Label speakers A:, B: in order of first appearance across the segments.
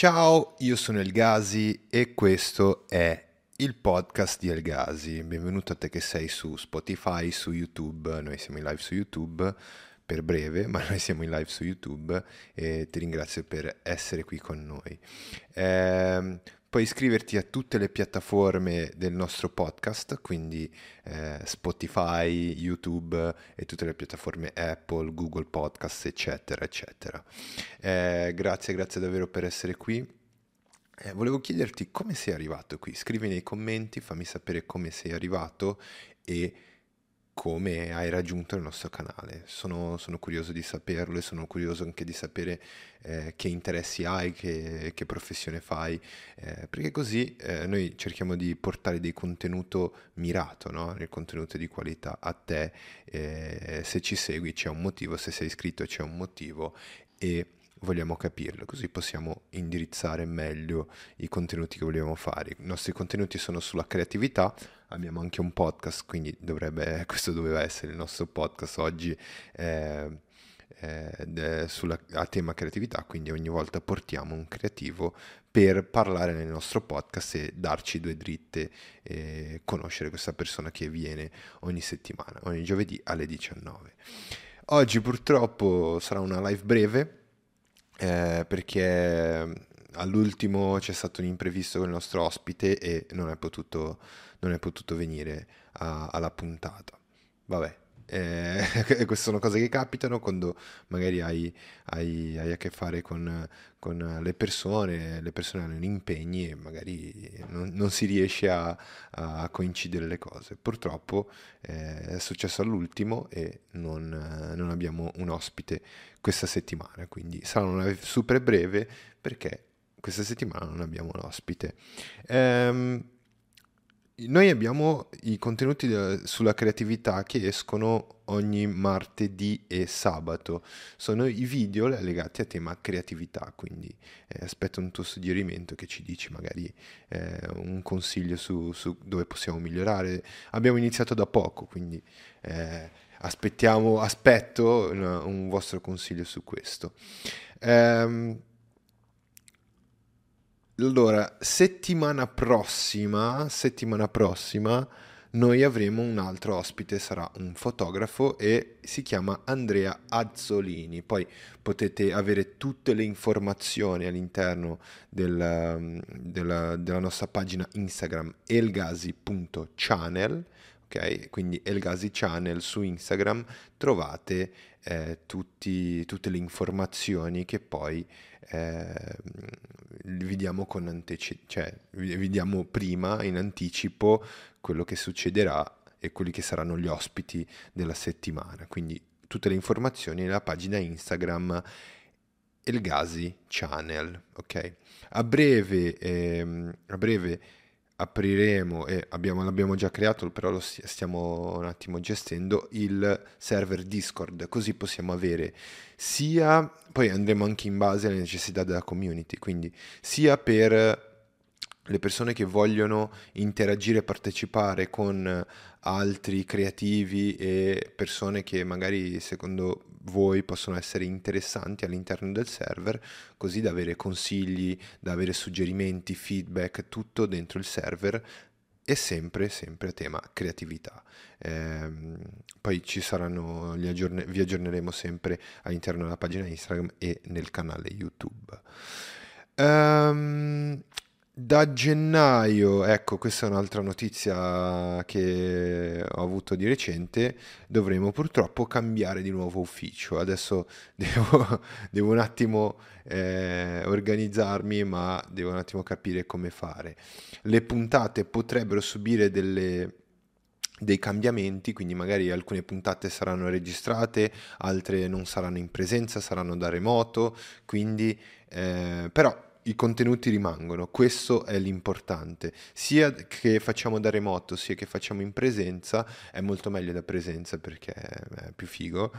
A: Ciao, io sono El Gazi e questo è il podcast di El Gazi. Benvenuto a te che sei su Spotify, su YouTube. Noi siamo in live su YouTube per breve, ma noi siamo in live su YouTube e ti ringrazio per essere qui con noi. Eh, puoi iscriverti a tutte le piattaforme del nostro podcast, quindi eh, Spotify, YouTube e tutte le piattaforme Apple, Google Podcast, eccetera, eccetera. Eh, grazie, grazie davvero per essere qui. Eh, volevo chiederti come sei arrivato qui. Scrivi nei commenti, fammi sapere come sei arrivato e come hai raggiunto il nostro canale. Sono, sono, curioso di saperlo e sono curioso anche di sapere eh, che interessi hai, che, che professione fai, eh, perché così eh, noi cerchiamo di portare dei contenuti mirato, no? il contenuto di qualità a te. Eh, se ci segui c'è un motivo, se sei iscritto c'è un motivo e vogliamo capirlo, così possiamo indirizzare meglio i contenuti che vogliamo fare. I nostri contenuti sono sulla creatività, abbiamo anche un podcast, quindi dovrebbe, questo doveva essere il nostro podcast oggi eh, eh, sulla, a tema creatività, quindi ogni volta portiamo un creativo per parlare nel nostro podcast e darci due dritte e conoscere questa persona che viene ogni settimana, ogni giovedì alle 19. Oggi purtroppo sarà una live breve eh, perché all'ultimo c'è stato un imprevisto con il nostro ospite e non è potuto, non è potuto venire a, alla puntata. Vabbè, eh, queste sono cose che capitano quando magari hai, hai, hai a che fare con, con, le persone, le persone hanno impegni e magari non, non si riesce a, a, coincidere le cose. Purtroppo eh, è successo all'ultimo e non, non, abbiamo un ospite questa settimana, quindi sarà una super breve perché questa settimana non abbiamo un ospite. Ehm, noi abbiamo i contenuti de- sulla creatività che escono ogni martedì e sabato. Sono i video legati a tema creatività, quindi eh, aspetto un tuo suggerimento che ci dici magari eh, un consiglio su, su, dove possiamo migliorare. Abbiamo iniziato da poco, quindi eh, aspettiamo, aspetto una, un vostro consiglio su questo. Ehm, allora, settimana prossima, settimana prossima, noi avremo un altro ospite, sarà un fotografo e si chiama Andrea Azzolini. Poi potete avere tutte le informazioni all'interno del, della, della nostra pagina Instagram elgasi.channel ok? Quindi Elgasi Channel su Instagram trovate eh, tutti, tutte le informazioni che poi eh, vi diamo anticipo, cioè vi diamo prima in anticipo quello che succederà e quelli che saranno gli ospiti della settimana. Quindi tutte le informazioni nella pagina Instagram Elgasi Channel, ok? A breve, ehm, a breve apriremo e abbiamo, l'abbiamo già creato, però lo stiamo un attimo gestendo il server Discord, così possiamo avere sia poi andremo anche in base alle necessità della community, quindi sia per le persone che vogliono interagire e partecipare con altri creativi e persone che magari secondo voi possono essere interessanti all'interno del server, così da avere consigli, da avere suggerimenti, feedback, tutto dentro il server e sempre, sempre a tema creatività. Eh, poi ci saranno, aggiorne- vi aggiorneremo sempre all'interno della pagina Instagram e nel canale YouTube. Um, da gennaio, ecco, questa è un'altra notizia che ho avuto di recente, dovremo purtroppo cambiare di nuovo ufficio. Adesso devo, devo un attimo eh, organizzarmi, ma devo un attimo capire come fare. Le puntate potrebbero subire delle, dei cambiamenti, quindi magari alcune puntate saranno registrate, altre non saranno in presenza, saranno da remoto, quindi eh, però i contenuti rimangono, questo è l'importante. Sia che facciamo da remoto, sia che facciamo in presenza, è molto meglio da presenza perché è più figo.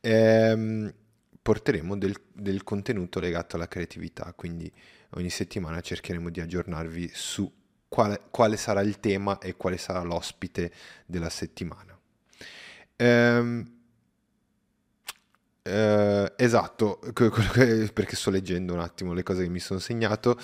A: Ehm, porteremo del, del contenuto legato alla creatività, quindi ogni settimana cercheremo di aggiornarvi su quale, quale sarà il tema e quale sarà l'ospite della settimana. Ehm, Uh, esatto, perché sto leggendo un attimo le cose che mi sono segnato.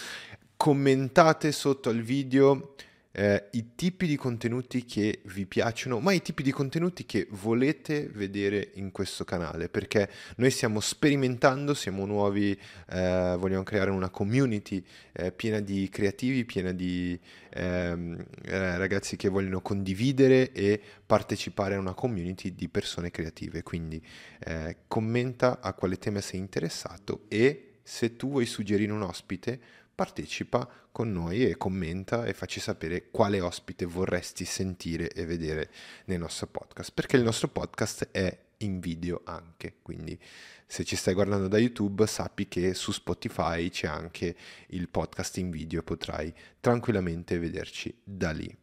A: Commentate sotto al video eh, i tipi di contenuti che vi piacciono, ma i tipi di contenuti che volete vedere in questo canale, perché noi stiamo sperimentando, siamo nuovi, eh, vogliamo creare una community eh, piena di creativi, piena di ehm, eh, ragazzi che vogliono condividere e partecipare a una community di persone creative. Quindi eh, commenta a quale tema sei interessato e se tu vuoi suggerire un ospite, partecipa con noi e commenta e facci sapere quale ospite vorresti sentire e vedere nel nostro podcast, perché il nostro podcast è in video anche, quindi se ci stai guardando da YouTube sappi che su Spotify c'è anche il podcast in video e potrai tranquillamente vederci da lì.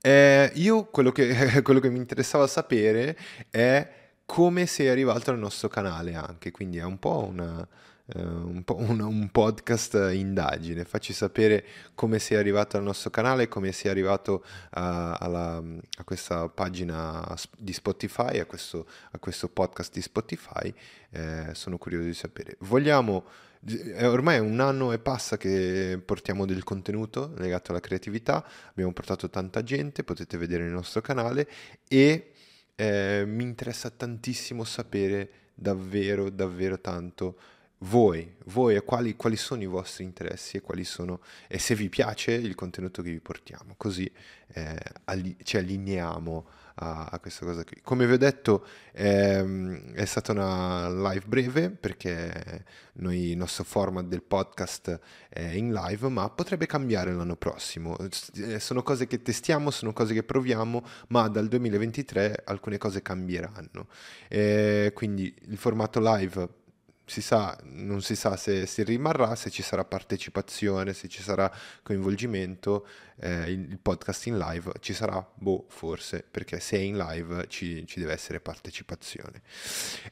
A: Eh, io quello che, quello che mi interessava sapere è come sei arrivato al nostro canale anche, quindi è un po' una un, po un, un, podcast indagine, facci sapere come sei arrivato al nostro canale, come sei arrivato a, alla, a questa pagina di Spotify, a questo, a questo podcast di Spotify, eh, sono curioso di sapere. Vogliamo eh, ormai è un anno e passa che portiamo del contenuto legato alla creatività, abbiamo portato tanta gente, potete vedere il nostro canale e eh, mi interessa tantissimo sapere davvero, davvero tanto voi, voi quali, quali, sono i vostri interessi e quali sono e se vi piace il contenuto che vi portiamo, così eh, alli, ci allineiamo a, a, questa cosa qui. Come vi ho detto ehm, è stata una live breve perché noi, il nostro format del podcast è in live, ma potrebbe cambiare l'anno prossimo. Eh, sono cose che testiamo, sono cose che proviamo, ma dal 2023 alcune cose cambieranno. Eh, quindi il formato live si sa, non si sa se si rimarrà, se ci sarà partecipazione, se ci sarà coinvolgimento, eh, il, il, podcast in live ci sarà, boh, forse, perché se è in live ci, ci deve essere partecipazione.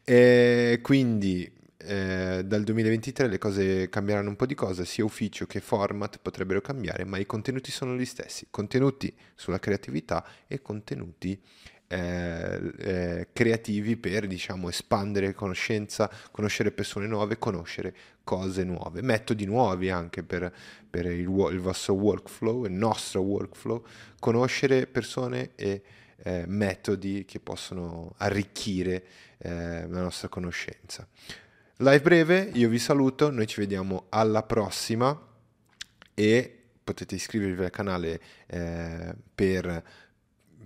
A: E quindi eh, dal 2023 le cose cambieranno un po' di cose, sia ufficio che format potrebbero cambiare, ma i contenuti sono gli stessi, contenuti sulla creatività e contenuti eh, eh, creativi per diciamo espandere conoscenza, conoscere persone nuove, conoscere cose nuove, metodi nuovi anche per, per il, il, vostro workflow, il nostro workflow, conoscere persone e eh, metodi che possono arricchire eh, la nostra conoscenza. Live breve, io vi saluto, noi ci vediamo alla prossima e potete iscrivervi al canale eh, per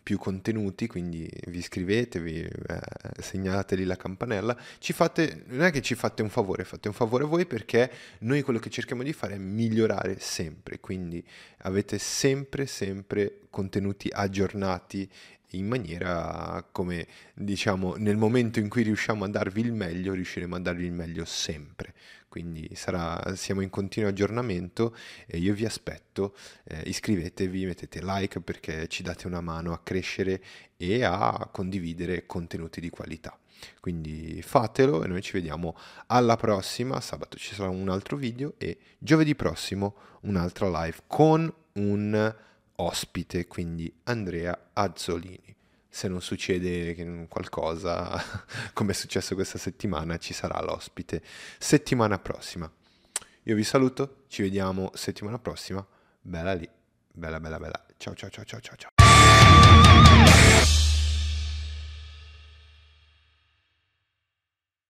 A: più contenuti, quindi vi iscrivetevi, eh, segnalateli la campanella, ci fate, non è che ci fate un favore, fate un favore a voi perché noi quello che cerchiamo di fare è migliorare sempre, quindi avete sempre, sempre contenuti aggiornati in maniera come diciamo nel momento in cui riusciamo a darvi il meglio riusciremo a darvi il meglio sempre quindi sarà, siamo in continuo aggiornamento e io vi aspetto, eh, iscrivetevi, mettete like perché ci date una mano a crescere e a condividere contenuti di qualità. Quindi fatelo e noi ci vediamo alla prossima, sabato ci sarà un altro video e giovedì prossimo un'altra live con un ospite, quindi Andrea Azzolini se non succede qualcosa come è successo questa settimana ci sarà l'ospite settimana prossima. Io vi saluto, ci vediamo settimana prossima. Bella lì, bella bella bella. Ciao ciao ciao ciao ciao.